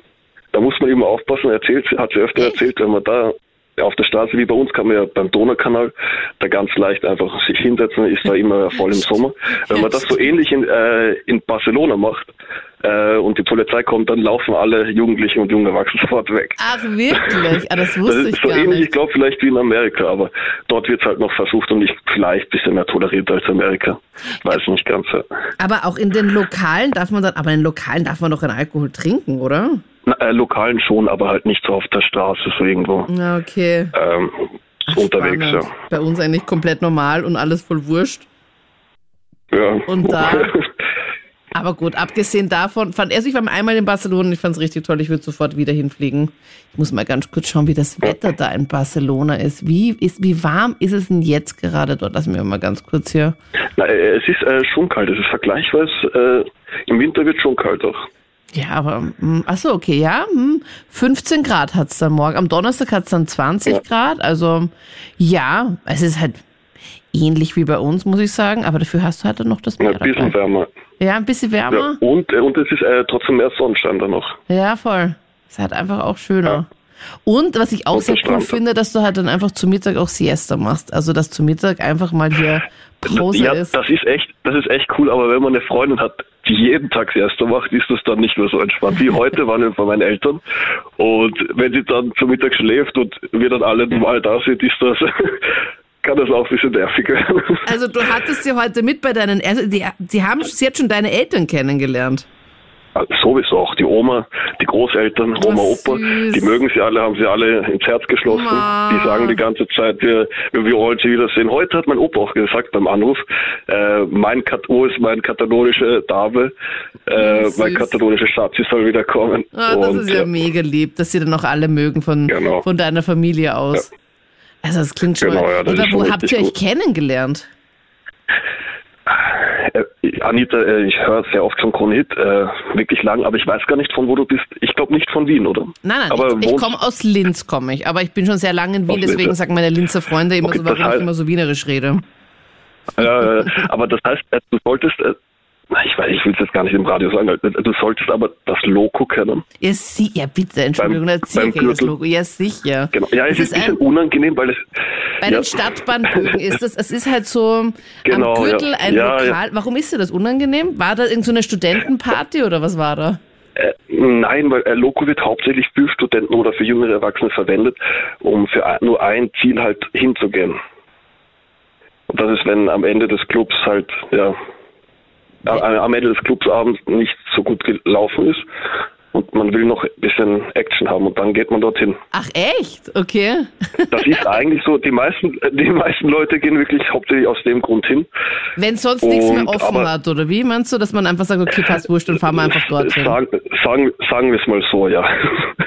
Da muss man immer aufpassen, erzählt, hat sie öfter erzählt, wenn man da auf der Straße, wie bei uns, kann man ja beim Donaukanal da ganz leicht einfach sich hinsetzen, ist da immer voll im Sommer. Wenn man das so ähnlich in, äh, in Barcelona macht äh, und die Polizei kommt, dann laufen alle Jugendlichen und junge Erwachsene sofort weg. Ach, wirklich? Ah, das Das wusste ist ich so gar ähnlich, ich nicht. glaube vielleicht wie in Amerika, aber dort wird es halt noch versucht und nicht vielleicht ein bisschen mehr toleriert als Amerika. Weiß nicht ganz. Ja. Aber auch in den Lokalen darf man dann, aber in den Lokalen darf man doch keinen Alkohol trinken, oder? Na, äh, Lokalen schon, aber halt nicht so auf der Straße, so irgendwo Na, okay. ähm, Ach, unterwegs. spannend. Bei uns eigentlich komplett normal und alles voll wurscht. Ja. ja. Und da- Aber gut, abgesehen davon, fand also ich war einmal in Barcelona und ich fand es richtig toll. Ich würde sofort wieder hinfliegen. Ich muss mal ganz kurz schauen, wie das Wetter da in Barcelona ist. Wie ist, wie warm ist es denn jetzt gerade dort? Lass mir mal ganz kurz hier. Na, es ist äh, schon kalt. Es ist vergleichsweise, äh, im Winter wird schon kalt auch. Ja, aber, hm, ach so, okay, ja, hm, 15 Grad hat's dann morgen. Am Donnerstag hat's dann 20 Ja. Grad. Also, ja, es ist halt ähnlich wie bei uns, muss ich sagen. Aber dafür hast du halt dann noch das Ja, Meer ein bisschen dabei. wärmer. Ja, ein bisschen Ja. wärmer. Und, äh, und es ist äh, trotzdem mehr Sonnenschein da noch. Ja, voll. Ist halt einfach auch schöner. Und was ich auch Und sehr cool Strand. finde, dass du halt dann einfach zu Mittag auch Siesta machst. Also, dass zu Mittag einfach mal hier Pause ja, ist. das ist echt, das ist echt cool, aber wenn man eine Freundin hat, die jeden Tag Siesta macht, ist das dann nicht mehr so entspannt. Wie heute waren wir bei meinen Eltern und wenn sie dann zum Mittag schläft und wir dann alle normal da sind, ist das, kann das auch ein bisschen nervig werden. Also, du hattest sie heute mit bei deinen, also die, die haben, sie hat schon deine Eltern kennengelernt. Also Sowieso auch die Oma, die Großeltern, Oma, Opa, die mögen sie alle, haben sie alle ins Herz geschlossen. Ma. Die sagen die ganze Zeit, wir, wir, wollen sie wiedersehen. Heute hat mein Opa auch gesagt beim Anruf, äh, mein Kato ist mein katalonische Dame, äh, Süß. mein katalonischer Schatz, sie soll wieder kommen. Ah, das Und, ist ja äh, mega lieb, dass sie dann auch alle mögen von, Genau. von deiner Familie aus. Also, das klingt schon. Genau, ja, das Aber ist wo habt ihr euch gut. kennengelernt? Äh, Anita, äh, ich höre sehr oft schon Kronhit, äh, wirklich lang, aber ich weiß gar nicht, von wo du bist. Ich glaube nicht von Wien, oder? Nein, nein, aber ich, ich komme aus Linz, komme ich. Aber ich bin schon sehr lange in Wien, Linz, deswegen ja. sagen meine Linzer Freunde immer Okay, so, warum ich immer so wienerisch rede. Ja, äh, aber das heißt, du solltest, ich weiß, ich will es jetzt gar nicht im Radio sagen, äh, du solltest aber das Loco kennen. Ja, sie, ja bitte, Entschuldigung, Beim- das Gürtel. Logo. Ja, sicher. Genau. Ja, es Das ist ein bisschen unangenehm, weil es. bei ja, den Stadtbahnbögen ist das, es ist halt so Genau, am Gürtel ja. ein Ja, Lokal. Warum ist dir das unangenehm? War da irgend so eine Studentenparty oder was war da? Äh, nein, weil äh, Loco wird hauptsächlich für Studenten oder für jüngere Erwachsene verwendet, um für ein, nur ein Ziel halt hinzugehen. Und das ist, wenn am Ende des Clubs halt, ja, am Ende des Clubsabends nicht so gut gelaufen ist und man will noch ein bisschen Action haben und dann geht man dorthin. Ach echt? Okay. Das ist eigentlich so, die meisten, die meisten Leute gehen wirklich hauptsächlich aus dem Grund hin. Wenn sonst nichts mehr Und, offen aber- hat, oder wie? Meinst du, dass man einfach sagt, okay, passt wurscht, dann fahren wir einfach dorthin? Sagen, sagen, sagen wir es mal so, ja.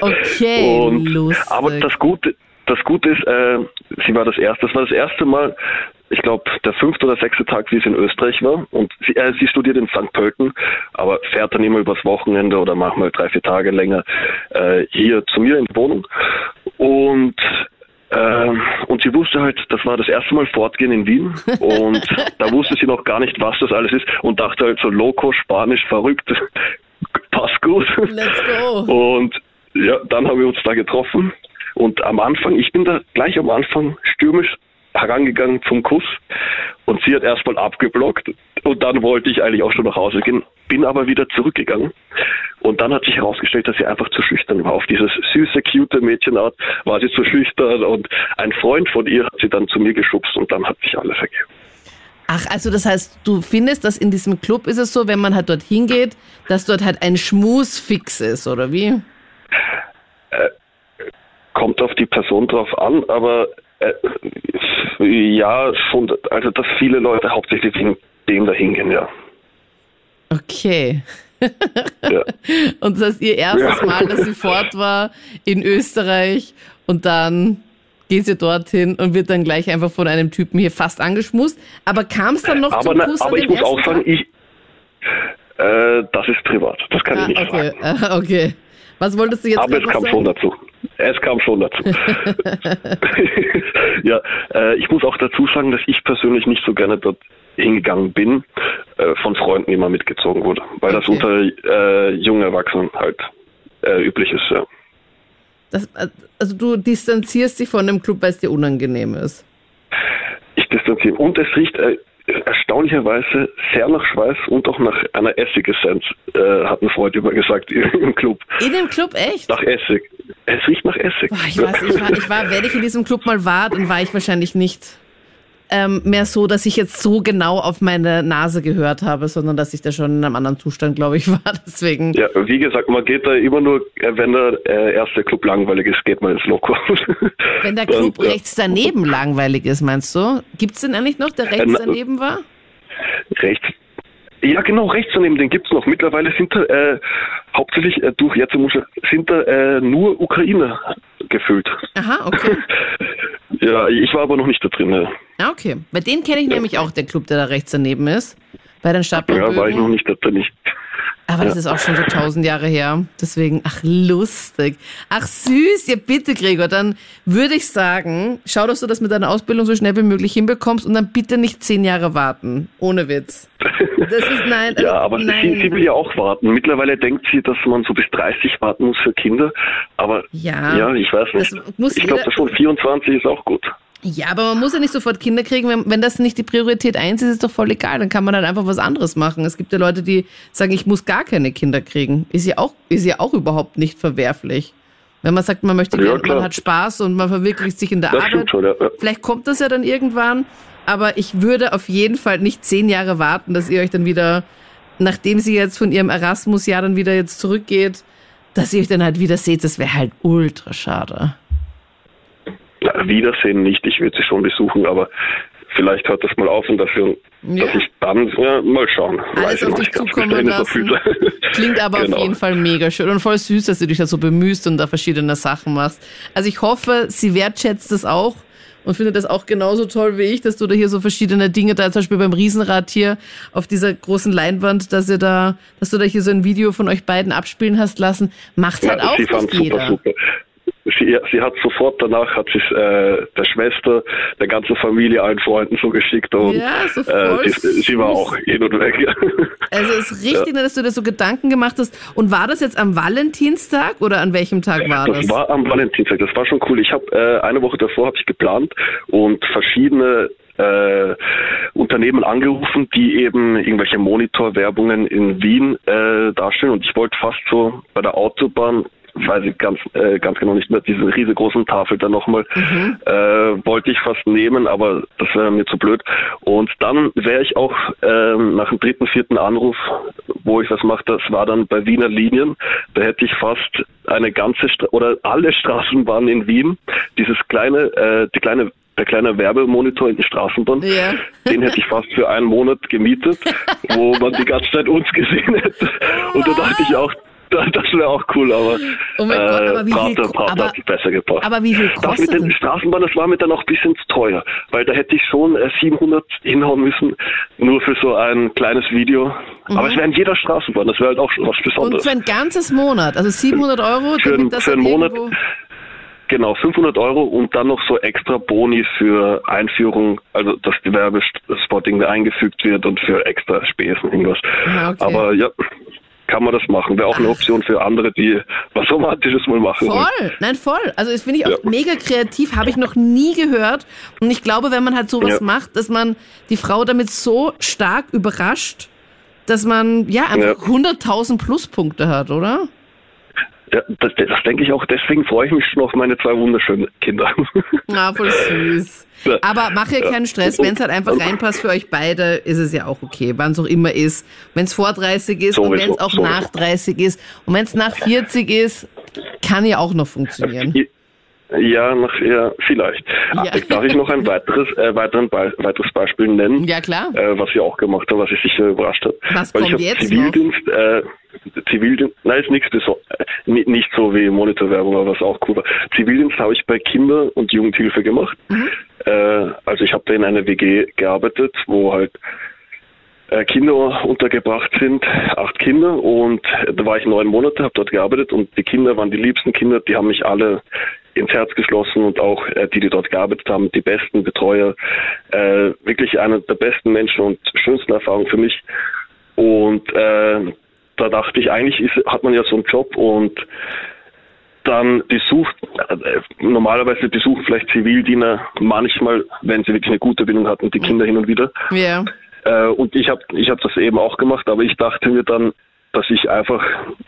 Okay, Und, lustig. aber das Gute, das Gute ist, äh, sie war das erste, das war das erste Mal, ich glaube, der fünfte oder sechste Tag, wie sie in Österreich war. Und sie, äh, sie studiert in St. Pölten, aber fährt dann immer übers Wochenende oder manchmal drei, vier Tage länger äh, hier zu mir in die Wohnung. Und ähm, und sie wusste halt, das war das erste Mal fortgehen in Wien und da wusste sie noch gar nicht, was das alles ist und dachte halt so Loco, Spanisch, verrückt, passt gut. Let's go. Und ja, dann haben wir uns da getroffen. Und am Anfang, ich bin da gleich am Anfang stürmisch herangegangen zum Kuss. Und sie hat erstmal abgeblockt. Und dann wollte ich eigentlich auch schon nach Hause gehen, bin aber wieder zurückgegangen. Und dann hat sich herausgestellt, dass sie einfach zu schüchtern war. Auf dieses süße, cute Mädchenart war sie zu schüchtern. Und ein Freund von ihr hat sie dann zu mir geschubst und dann hat sich alles ergeben. Ach, also das heißt, du findest, dass in diesem Club ist es so, wenn man halt dorthin geht, dass dort halt ein Schmus fix ist, oder wie? Kommt auf die Person drauf an, aber äh, ja, schon, also dass viele Leute hauptsächlich wegen dem da hingehen, ja. Okay. ja. Und das ist ihr erstes Ja. Mal, dass sie fort war in Österreich und dann geht sie dorthin und wird dann gleich einfach von einem Typen hier fast angeschmust. Aber kam es dann noch Aber, zum na, Kuss aber ich muss auch sagen, Tag? ich, äh, das ist privat, das kann Ah, ich nicht okay, sagen. Ah, okay. Was wolltest du jetzt Aber grad es kam sagen? schon dazu. Es kam schon dazu. ja, äh, ich muss auch dazu sagen, dass ich persönlich nicht so gerne dort hingegangen bin, äh, von Freunden immer mitgezogen wurde, weil das Okay. unter äh, jungen Erwachsenen halt äh, üblich ist. Ja. Das, also du distanzierst dich von dem Club, weil es dir unangenehm ist. Ich distanziere. Und es riecht äh, erstaunlicherweise sehr nach Schweiß und auch nach einer Essigessenz, äh, hat ein Freund immer gesagt im Club. In dem Club, echt? Nach Essig. Es riecht nach Essig. Boah, ich weiß, ich war, ich war, wenn ich in diesem Club mal war, dann war ich wahrscheinlich nicht ähm, mehr so, dass ich jetzt so genau auf meine Nase gehört habe, sondern dass ich da schon in einem anderen Zustand, glaube ich, war. Deswegen. Ja, wie gesagt, man geht da immer nur, äh, wenn der äh, erste Club langweilig ist, geht man ins Loco. Wenn der Club ja, rechts daneben langweilig ist, meinst du? Gibt's den eigentlich noch, der rechts na- daneben war? Rechts. Ja, genau, rechts daneben, den gibt's noch. Mittlerweile sind da äh, hauptsächlich äh, durch jetzt sind da äh, nur Ukrainer gefüllt. Aha, okay. Ja, ich war aber noch nicht da drin. Ja, Ah, okay. Bei den kenne ich nämlich auch, der Club, der da rechts daneben ist. Bei den ja war ich noch nicht da. Ich, Aber das ist auch schon so tausend Jahre her. Deswegen, ach, lustig. Ach, süß. Ja, bitte, Gregor. Dann würde ich sagen, schau, dass du das mit deiner Ausbildung so schnell wie möglich hinbekommst und dann bitte nicht zehn Jahre warten. Ohne Witz. Das ist, nein. ja, also, aber sie, nein. sie will ja auch warten. Mittlerweile denkt sie, dass man so bis 30 warten muss für Kinder. Aber Ja, ja, ich weiß das nicht. muss Ich glaube, jeder- schon 24 ist auch gut. Ja, aber man muss ja nicht sofort Kinder kriegen. Wenn, wenn das nicht die Priorität eins ist, ist doch voll egal. Dann kann man halt einfach was anderes machen. Es gibt ja Leute, die sagen, ich muss gar keine Kinder kriegen. Ist ja auch, ist ja auch überhaupt nicht verwerflich. Wenn man sagt, man möchte, Ja, man hat Spaß und man verwirklicht sich in der Das Arbeit. schon, ja. Vielleicht kommt das ja dann irgendwann. Aber ich würde auf jeden Fall nicht zehn Jahre warten, dass ihr euch dann wieder, nachdem sie jetzt von ihrem Erasmus-Jahr dann wieder jetzt zurückgeht, dass ihr euch dann halt wieder seht. Das wäre halt ultra schade. Wiedersehen nicht, ich würde sie schon besuchen, aber vielleicht hört das mal auf und dafür, Ja. dass ich dann, ja, mal schauen. Alles Weiß auf dich zukommen lassen. Klingt aber Genau. auf jeden Fall mega schön und voll süß, dass du dich da so bemühst und da verschiedene Sachen machst. Also ich hoffe, sie wertschätzt das auch und findet das auch genauso toll wie ich, dass du da hier so verschiedene Dinge, da zum Beispiel beim Riesenrad hier auf dieser großen Leinwand, dass ihr da, dass du da hier so ein Video von euch beiden abspielen hast lassen, macht halt Ja, auch nicht fand super, jeder. super. Sie, sie hat sofort danach hat sie äh, der Schwester, der ganzen Familie, allen Freunden so geschickt und Ja, so äh, sie, sie war auch hin und weg. Also es ist richtig, nett, dass du dir so Gedanken gemacht hast. Und war das jetzt am Valentinstag oder an welchem Tag war das? Das war am Valentinstag, das war schon cool. Ich habe äh, eine Woche davor habe ich geplant und verschiedene äh, Unternehmen angerufen, die eben irgendwelche Monitorwerbungen in Wien äh, darstellen und ich wollte fast so bei der Autobahn weiß ich ganz äh, ganz genau nicht mehr diese riesengroßen Tafel dann nochmal äh, wollte ich fast nehmen, aber das wäre mir zu blöd und dann wäre ich auch ähm, nach dem dritten vierten Anruf, wo ich was mache, das war dann bei Wiener Linien, da hätte ich fast eine ganze Stra oder alle Straßenbahnen in Wien, dieses kleine äh, die kleine der kleine Werbemonitor in die Straßenbahn, Ja. den hätte ich fast für einen Monat gemietet, wo man die ganze Zeit uns gesehen hätte. Und da dachte ich auch, das wäre auch cool, aber, Oh mein Gott, aber wie viel Prater, ko- Prater aber- hat besser gepasst. aber wie viel Das mit kostet den Straßenbahn, das war mir dann auch ein bisschen zu teuer, weil da hätte ich schon äh, 700 hinhauen müssen, nur für so ein kleines Video. Aber es wäre in jeder Straßenbahn, das wäre halt auch schon was Mhm. Und Besonderes. für ein ganzes Monat, also 700 Euro, Für, das für einen Monat, genau, 500 Euro und dann noch so extra Boni für Einführung, also dass die Werbespotting eingefügt wird und für extra Spesen, irgendwas. Ah, okay. Aber ja, kann man das machen. Wäre auch eine Option für andere, die was Romantisches mal machen wollen. Voll, nein, voll. Also das finde ich auch Ja. mega kreativ, habe ich noch nie gehört. Und ich glaube, wenn man halt sowas Ja. macht, dass man die Frau damit so stark überrascht, dass man ja einfach Ja. 100.000 Pluspunkte hat, oder? Ja, das, das denke ich auch, deswegen freue ich mich schon auf meine zwei wunderschönen Kinder. Na, voll süß. Aber mach ja keinen Stress, wenn es halt einfach reinpasst für euch beide, ist es ja auch okay, wann es auch immer ist. Wenn es vor 30 ist und Sowieso, wenn es auch sowieso. nach 30 ist und wenn es nach 40 ist, kann ja auch noch funktionieren. Ja, nach, ja vielleicht. Ja. Darf ich noch ein weiteres, äh, weiteren Be weiteres Beispiel nennen? Ja, klar. Äh, was ich auch gemacht habe, was ich sicher überrascht hat. Was Weil kommt ich jetzt Zivildienst, äh, Zivildienst, nein, ist nichts äh, ni- nicht so wie Monitorwerbung, aber was auch cool war. Zivildienst habe ich bei Kinder- und Jugendhilfe gemacht. Mhm. Äh, also ich habe da in einer WG gearbeitet, wo halt äh, Kinder untergebracht sind, acht Kinder und da war ich neun Monate, habe dort gearbeitet und die Kinder waren die liebsten Kinder, die haben mich alle ins Herz geschlossen und auch äh, die, die dort gearbeitet haben, die besten Betreuer, äh, wirklich eine der besten Menschen und schönsten Erfahrungen für mich. Und äh, da dachte ich, eigentlich ist, hat man ja so einen Job und dann die sucht, äh, normalerweise die suchen vielleicht Zivildiener manchmal, wenn sie wirklich eine gute Bindung hatten, die Kinder hin und wieder. Ja. Äh, und ich habe ich hab das eben auch gemacht, aber ich dachte mir dann, dass ich einfach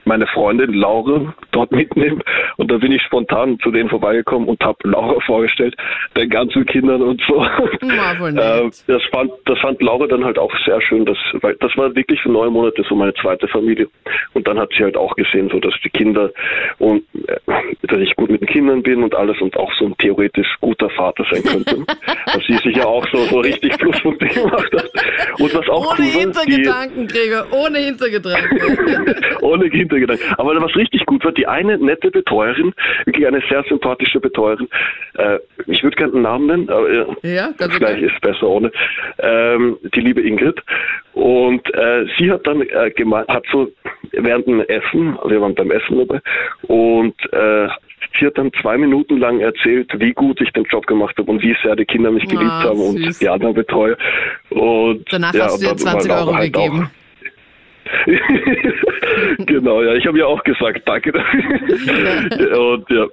meine Freundin Laura dort mitnehme. Und da bin ich spontan zu denen vorbeigekommen und habe Laura vorgestellt, den ganzen Kindern und so. Na. Äh, das, fand, das fand Laura dann halt auch sehr schön, dass, weil das war wirklich für neun Monate so meine zweite Familie. Und dann hat sie halt auch gesehen, so dass die Kinder und äh, dass ich gut mit den Kindern bin und alles und auch so ein theoretisch guter Vater sein könnte. dass sie sich ja auch so, so richtig Pluspunkte gemacht hat. Und was auch Ohne cool Hintergedanken, Gregor, ohne Hintergedanken. ohne Hintergedanken. Aber was richtig gut war, die eine nette Betreuerin, wirklich eine sehr sympathische Betreuerin, äh, ich würde gerne einen Namen nennen, aber äh, Ja, vielleicht ist besser ohne, ähm, die liebe Ingrid. Und äh, sie hat dann äh, gemeint, hat so während dem Essen, wir waren beim Essen dabei, und äh, sie hat dann zwei Minuten lang erzählt, wie gut ich den Job gemacht habe und wie sehr die Kinder mich geliebt Ah, haben süß. und die anderen Betreuer. Und Danach ja, hast du dir und dann 20 war Laura Euro halt gegeben. Auch, genau, ja, ich habe ja auch gesagt, danke und ja.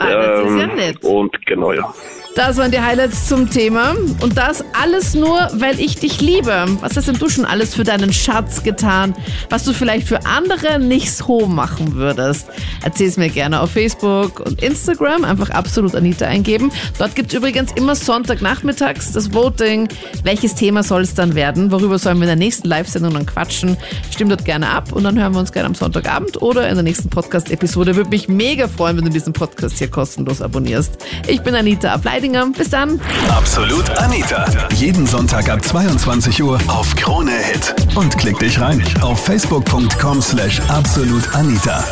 Ah, das ist ja ähm, nett. Und genau, ja. Das waren die Highlights zum Thema. Und das alles nur, weil ich dich liebe. Was hast denn du schon alles für deinen Schatz getan, was du vielleicht für andere nicht so machen würdest? Erzähl es mir gerne auf Facebook und Instagram. Einfach absolut Anita eingeben. Dort gibt es übrigens immer Sonntagnachmittags das Voting. Welches Thema soll es dann werden? Worüber sollen wir in der nächsten Live-Sendung dann quatschen? Stimmt dort gerne ab und dann hören wir uns gerne am Sonntagabend oder in der nächsten Podcast-Episode. Würde mich mega freuen, wenn du diesen Podcast hier kostenlos abonnierst. Ich bin Anita Ableidinger. Bis dann. Absolut Anita. Jeden Sonntag ab 22 Uhr auf Krone Hit. Und klick dich rein auf facebook.com slash absolutanita.